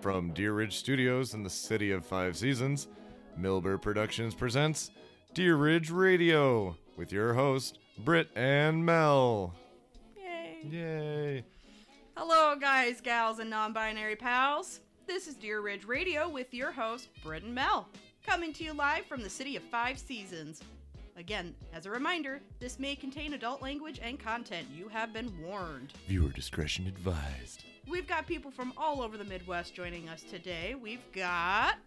From Deer Ridge Studios in the city of Five Seasons, Milbur Productions presents Deer Ridge Radio with your host, Britt and Mel. Yay. Yay! Hello, guys, gals, and non binary pals. This is Deer Ridge Radio with your host, Britt and Mel, coming to you live from the city of Five Seasons. Again, as a reminder, this may contain adult language and content. You have been warned. Viewer discretion advised. We've got people from all over the Midwest joining us today. We've got.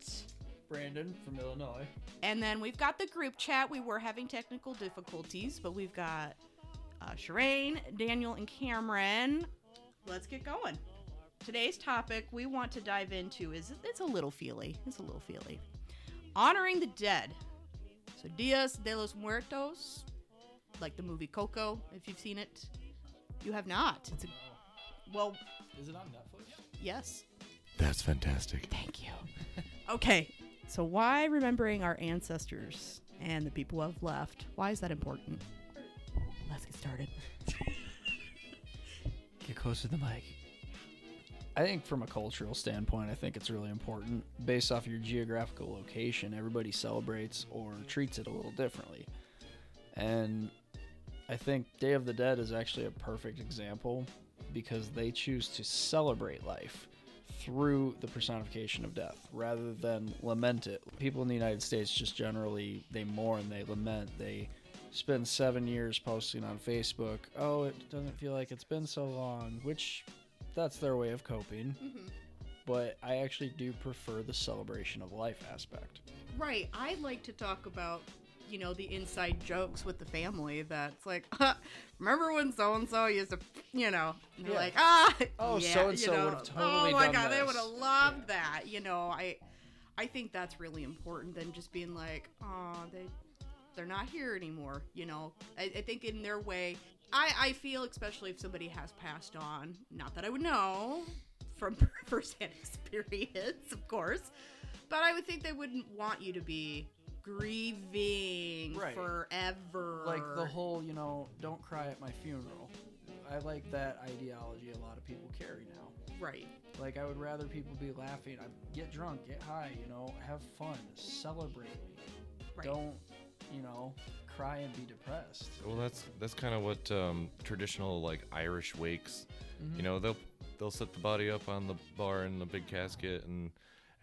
Brandon from Illinois. And then we've got the group chat. We were having technical difficulties, but we've got uh, Shireen, Daniel, and Cameron. Let's get going. Today's topic we want to dive into is it's a little feely. It's a little feely. Honoring the dead. So Dias de los Muertos, like the movie Coco, if you've seen it. You have not. It's a well, Is it on Netflix? yes. That's fantastic. Thank you. okay, so why remembering our ancestors and the people who have left? Why is that important? Let's get started. Get closer to the mic. I think from a cultural standpoint, I think it's really important. Based off your geographical location, everybody celebrates or treats it a little differently. And I think Day of the Dead is actually a perfect example because they choose to celebrate life through the personification of death rather than lament it. People in the United States just generally they mourn, they lament, they spend 7 years posting on Facebook, "Oh, it doesn't feel like it's been so long," which that's their way of coping. Mm-hmm. But I actually do prefer the celebration of life aspect. Right, I like to talk about, you know, the inside jokes with the family. That's like, remember when so and so used to, you know, and Yeah. like, ah, Oh, yeah, so-and-so would've totally Oh my god, they would have loved Yeah. that. You know, I, I think that's really important than just being like, oh, they, they're not here anymore. You know, I, I think in their way, I, I feel especially if somebody has passed on. Not that I would know from firsthand experience, of course, but I would think they wouldn't want you to be grieving Right. forever. Like the whole, you know, don't cry at my funeral. I like that ideology a lot of people carry now. right. Like I would rather people be laughing. I get drunk, get high, you know, have fun, celebrate. Right. Don't, you know, cry and be depressed. Well, that's that's kind of what um, traditional like Irish wakes. Mhm. You know, they'll they'll set the body up on the bar in the big casket, and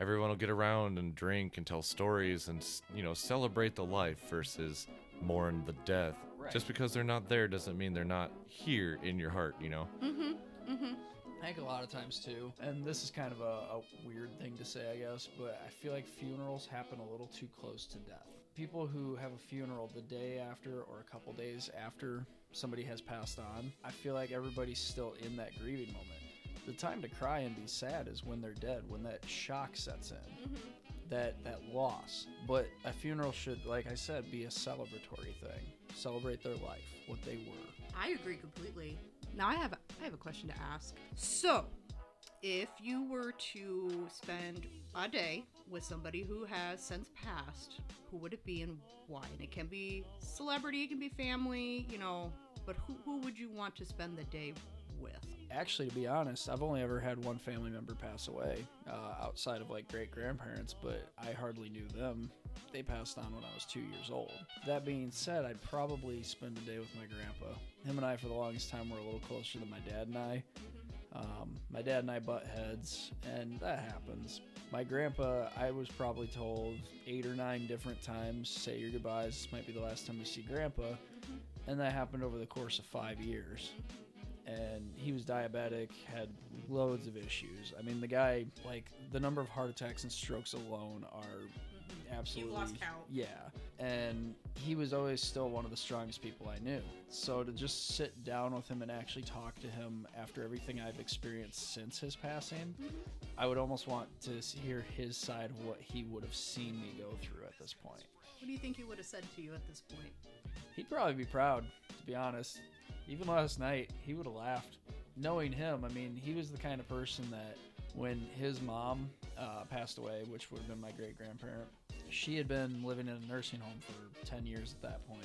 everyone will get around and drink and tell stories and you know celebrate the life versus mourn the death. Right. Just because they're not there doesn't mean they're not here in your heart. You know. Mm-hmm. Mm-hmm. I think a lot of times too, and this is kind of a, a weird thing to say, I guess, but I feel like funerals happen a little too close to death. People who have a funeral the day after or a couple days after somebody has passed on, I feel like everybody's still in that grieving moment. The time to cry and be sad is when they're dead, when that shock sets in, Mm-hmm. that that loss. But a funeral should, like I said, be a celebratory thing. Celebrate their life, what they were. I agree completely. Now I have a, I have a question to ask. So, if you were to spend a day with somebody who has since passed, who would it be and why? And it can be celebrity, it can be family, you know, but who, who would you want to spend the day with? actually to be honest i've only ever had one family member pass away uh, outside of like great grandparents but i hardly knew them. They passed on when i was two years old. That being said i'd probably spend a day with my grandpa. Him and i for the longest time were a little closer than my dad and i. Um, my dad and i butt heads and that happens. My grandpa i was probably told eight or nine different times say your goodbyes. This might be the last time we see grandpa and that happened over the course of five years and he was diabetic, had loads of issues. I mean, the guy, like, the number of heart attacks and strokes alone are absolutely. lost count. Yeah. And he was always still one of the strongest people I knew. So to just sit down with him and actually talk to him after everything I've experienced since his passing, mm-hmm. I would almost want to hear his side of what he would have seen me go through at this point. What do you think he would have said to you at this point? He'd probably be proud, to be honest. Even last night, he would have laughed. Knowing him, I mean, he was the kind of person that when his mom uh, passed away, which would have been my great grandparent, she had been living in a nursing home for 10 years at that point.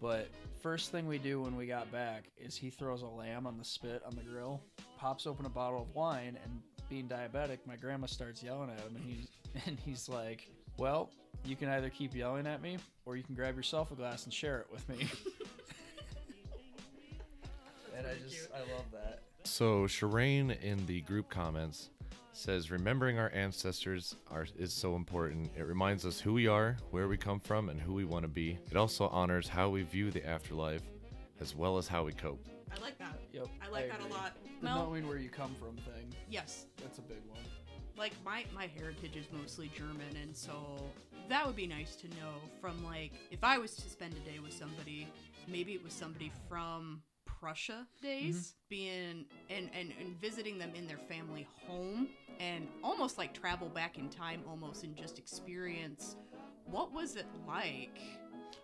But first thing we do when we got back is he throws a lamb on the spit on the grill, pops open a bottle of wine, and being diabetic, my grandma starts yelling at him, and he's and he's like, "Well, you can either keep yelling at me, or you can grab yourself a glass and share it with me." and I just cute. I love that. So Shireen in the group comments says remembering our ancestors are, is so important. It reminds us who we are, where we come from, and who we want to be. It also honors how we view the afterlife, as well as how we cope. I like that. Yep, I like that agree. a lot. The Mel, knowing where you come from thing. yes, That's a big one. Like my my heritage is mostly German, and so that would be nice to know from like if I was to spend a day with somebody, maybe it was somebody from Prussia days, mm-hmm. being and, and and visiting them in their family home, and almost like travel back in time, almost and just experience what was it like.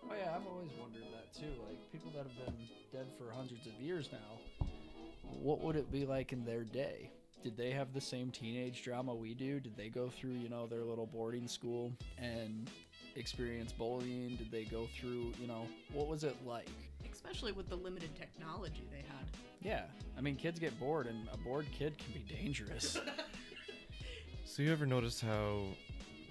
Oh yeah, I've always wondered that too. Like people that have been dead for hundreds of years now, what would it be like in their day? Did they have the same teenage drama we do? Did they go through, you know, their little boarding school and experience bullying? Did they go through, you know, what was it like? Especially with the limited technology they had. Yeah, I mean, kids get bored, and a bored kid can be dangerous. So you ever notice how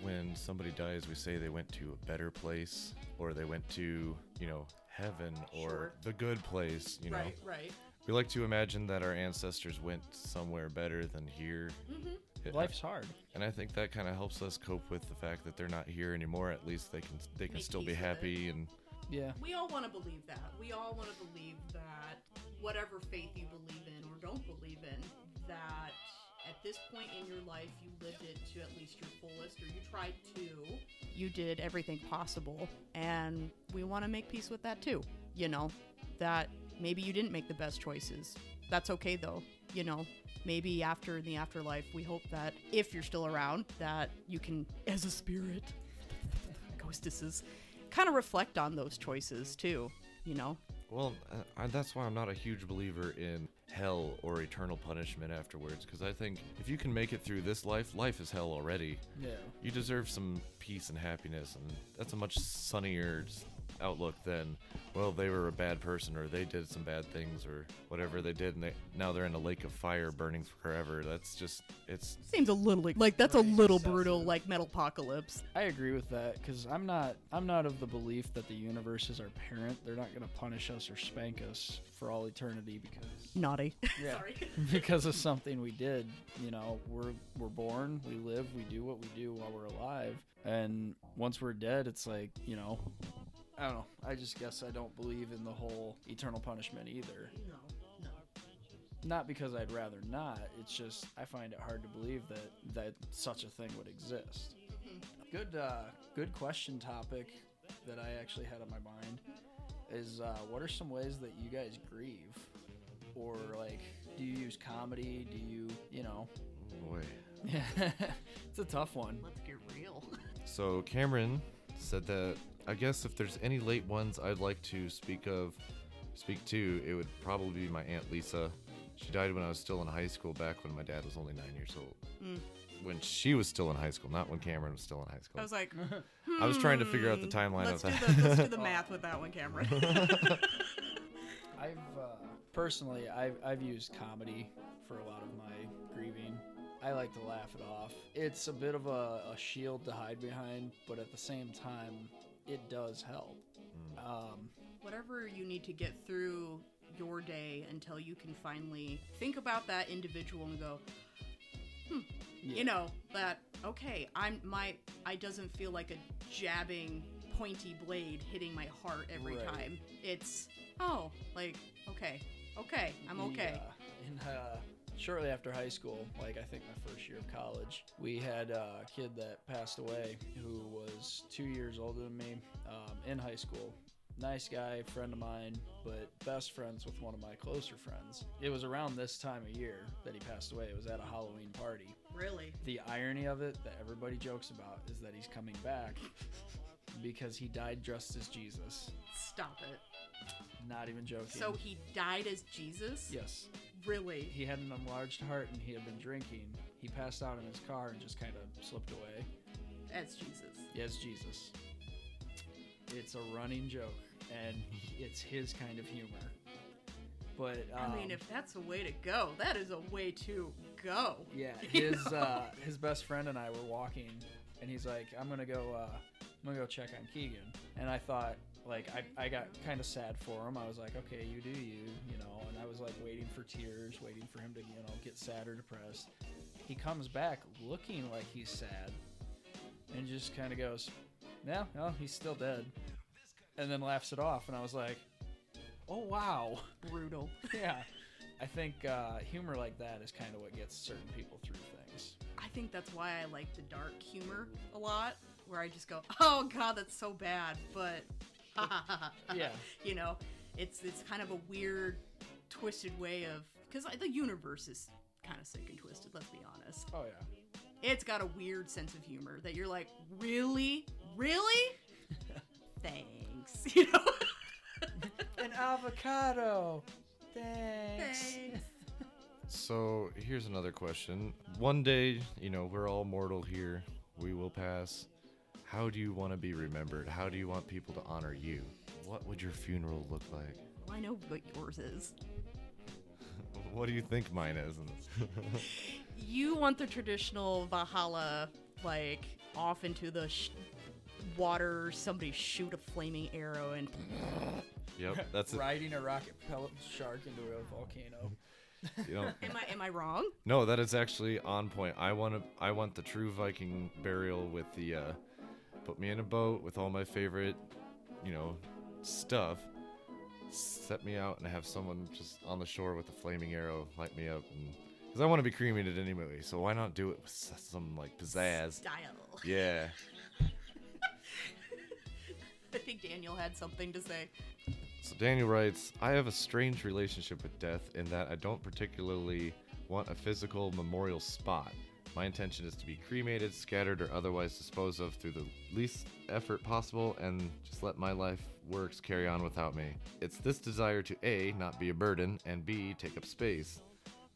when somebody dies, we say they went to a better place, or they went to, you know, heaven, or Sure. the good place, you know? Right, right. We like to imagine that our ancestors went somewhere better than here. Mm-hmm. It- Life's hard. and I think that kind of helps us cope with the fact that they're not here anymore. At least they can they can Make still be peace it. happy and Yeah. We all want to believe that. We all want to believe that whatever faith you believe in or don't believe in, that at this point in your life you lived it to at least your fullest or you tried to. You did everything possible and we want to make peace with that too. You know, that maybe you didn't make the best choices. That's okay though. You know, maybe after in the afterlife, we hope that if you're still around, that you can, as a spirit, ghostesses, kind of reflect on those choices too. You know, well, uh, that's why I'm not a huge believer in hell or eternal punishment afterwards. Because I think if you can make it through this life, life is hell already. Yeah. You deserve some peace and happiness, and that's a much sunnier s- outlook than, well, they were a bad person or they did some bad things or whatever they did, and they, now they're in a lake of fire burning forever. That's just it's seems a little like, like that's a little excessive. brutal, like Metalocalypse. I agree with that because I'm not I'm not of the belief that the universe is our parent. They're not going to punish us or spank us for all eternity because Naughty. Yeah. Sorry. because of something we did. You know, we're we're born, we live, we do what we do while we're alive, and once we're dead, it's like you know, I don't know. I just guess I don't believe in the whole eternal punishment either. No, no. Not because I'd rather not. It's just I find it hard to believe that that such a thing would exist. Good, uh, good question topic that I actually had on my mind is uh, what are some ways that you guys grieve, or like do you use comedy? Do you, you know? boy. Yeah, it's a tough one. Let's get real. So Cameron said that I guess if there's any late ones I'd like to speak of, speak to, it would probably be my aunt Lisa. She died when I was still in high school, back when my dad was only nine years old. Mm. When she was still in high school, not when Cameron was still in high school. I was like, I was trying to figure out the hmm, timeline let's of do that. The, let's do the math with that one, Cameron. I've uh, personally, I've, I've used comedy for a lot of my grieving. I like to laugh it off. It's a bit of a, a shield to hide behind, but at the same time, it does help. Um, Whatever you need to get through your day until you can finally think about that individual and go, yeah. you know that okay i'm my i doesn't feel like a jabbing pointy blade hitting my heart every Right. time it's oh like okay okay i'm okay Yeah. In uh, shortly after high school, like I think my first year of college, we had a kid that passed away who was two years older than me um, in high school. Nice guy, friend of mine, but best friends with one of my closer friends. It was around this time of year that he passed away. It was at a Halloween party. really The irony of it that everybody jokes about is that he's coming back because he died dressed as Jesus. stop it Not even joking. so he died as jesus yes, really he had an enlarged heart and he had been drinking. He passed out in his car and just kind of slipped away. as jesus Yes, Jesus. It's a running joke, and it's his kind of humor. But um, I mean, if that's a way to go, that is a way to go. yeah, his know? uh, his best friend and I were walking, and he's like, "I'm gonna go, uh, I'm gonna go check on Keegan." And I thought, like, I, I got kind of sad for him. I was like, "Okay, you do you," you know. And I was like waiting for tears, waiting for him to, you know, get sad or depressed. He comes back looking like he's sad, and just kind of goes, "No, no, he's still dead," and then laughs it off. And I was like, "Oh wow." Brutal. yeah, I think uh, humor like that is kind of what gets certain people through things. I think that's why I like the dark humor a lot, where I just go, "Oh God, that's so bad," but Yeah. you know, it's it's kind of a weird, twisted way of because the universe is kind of sick and twisted. Let's be honest. Oh yeah. It's got a weird sense of humor that you're like, really, really, thanks, you know. An avocado. Thanks. Thanks. So here's another question. One day, you know, we're all mortal here. We will pass. How do you want to be remembered? How do you want people to honor you? What would your funeral look like? Well, I know what yours is. What do you think mine is? You want the traditional Valhalla, like off into the sh- water, somebody shoot a flaming arrow and yep, that's it. Riding a rocket pellet shark into a volcano. You know, am I am I wrong? no, that is actually on point. I want to. I want the true Viking burial with the. uh Put me in a boat with all my favorite, you know, stuff. Set me out and have someone just on the shore with a flaming arrow light me up, because I want to be cremated anyway. So why not do it with some like pizzazz? Style. Yeah. I think Daniel had something to say. So Daniel writes, I have a strange relationship with death in that I don't particularly want a physical memorial spot. My intention is to be cremated, scattered, or otherwise disposed of through the least effort possible and just let my life works carry on without me. It's this desire to A, not be a burden, and B, take up space.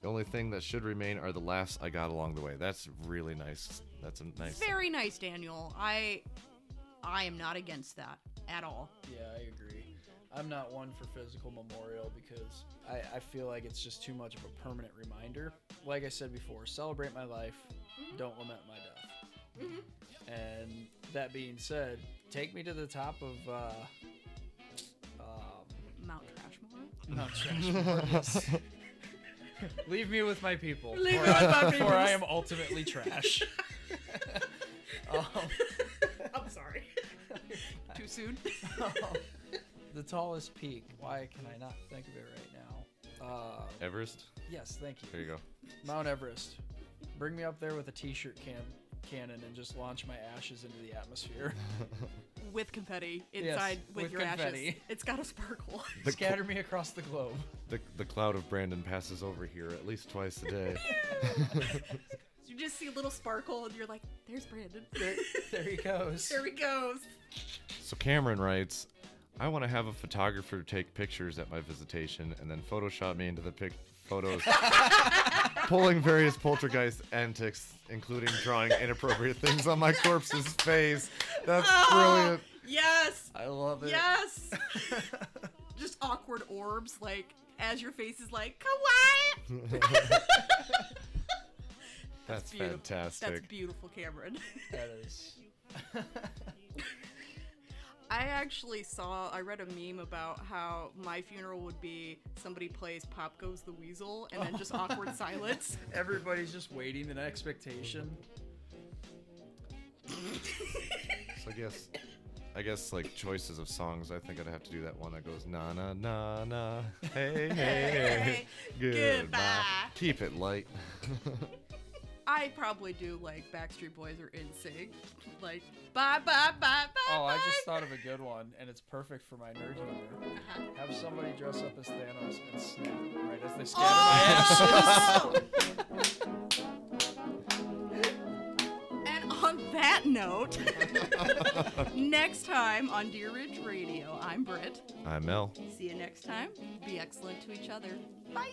The only thing that should remain are the laughs I got along the way. That's really nice. That's a nice. Very nice, Daniel. I I am not against that at all. Yeah, I agree. I'm not one for physical memorial because I, I feel like it's just too much of a permanent reminder. Like I said before, celebrate my life, don't lament my death. And that being said, take me to the top of uh, um, Mount Trashmore. Mount Trashmore. yes. Leave me with my people. Leave for me with I, my For I am ultimately trash. um, I'm sorry. Too soon. The tallest peak. Why can I not think of it right now? Uh, Everest? yes, thank you. There you go. Mount Everest. Bring me up there with a t-shirt can cannon and just launch my ashes into the atmosphere. with confetti Yes, inside with, with your ashes. It's got to sparkle. The Scatter me across the globe. The, the cloud of Brandon passes over here at least twice a day. you just see a little sparkle, and you're like, "There's Brandon. There, there he goes. there he goes." So Cameron writes, I want to have a photographer take pictures at my visitation and then Photoshop me into the pic- photos, pulling various poltergeist antics, including drawing inappropriate things on my corpse's face. That's Oh, brilliant. Yes. I love it. Yes. just awkward orbs, like as your face is like kawaii. That's beautiful. fantastic. That's beautiful, Cameron. That is. I actually saw, I read a meme about how my funeral would be somebody plays Pop Goes the Weasel and then just awkward silence. Everybody's just waiting in expectation. So I guess, I guess like choices of songs. I think I'd have to do that one that goes na na na na. Hey hey hey. Goodbye. Goodbye. Keep it light. I probably do like Backstreet Boys or NSYNC. Like, bye, bye, bye, bye. Oh, I bye. just thought of a good one, and it's perfect for my nerd humor. Uh-huh. Have somebody dress up as Thanos and snap right as they scatter my ashes. Oh! and on that note, next time on Deer Ridge Radio, I'm Britt. I'm Mel. See you next time. Be excellent to each other. Bye.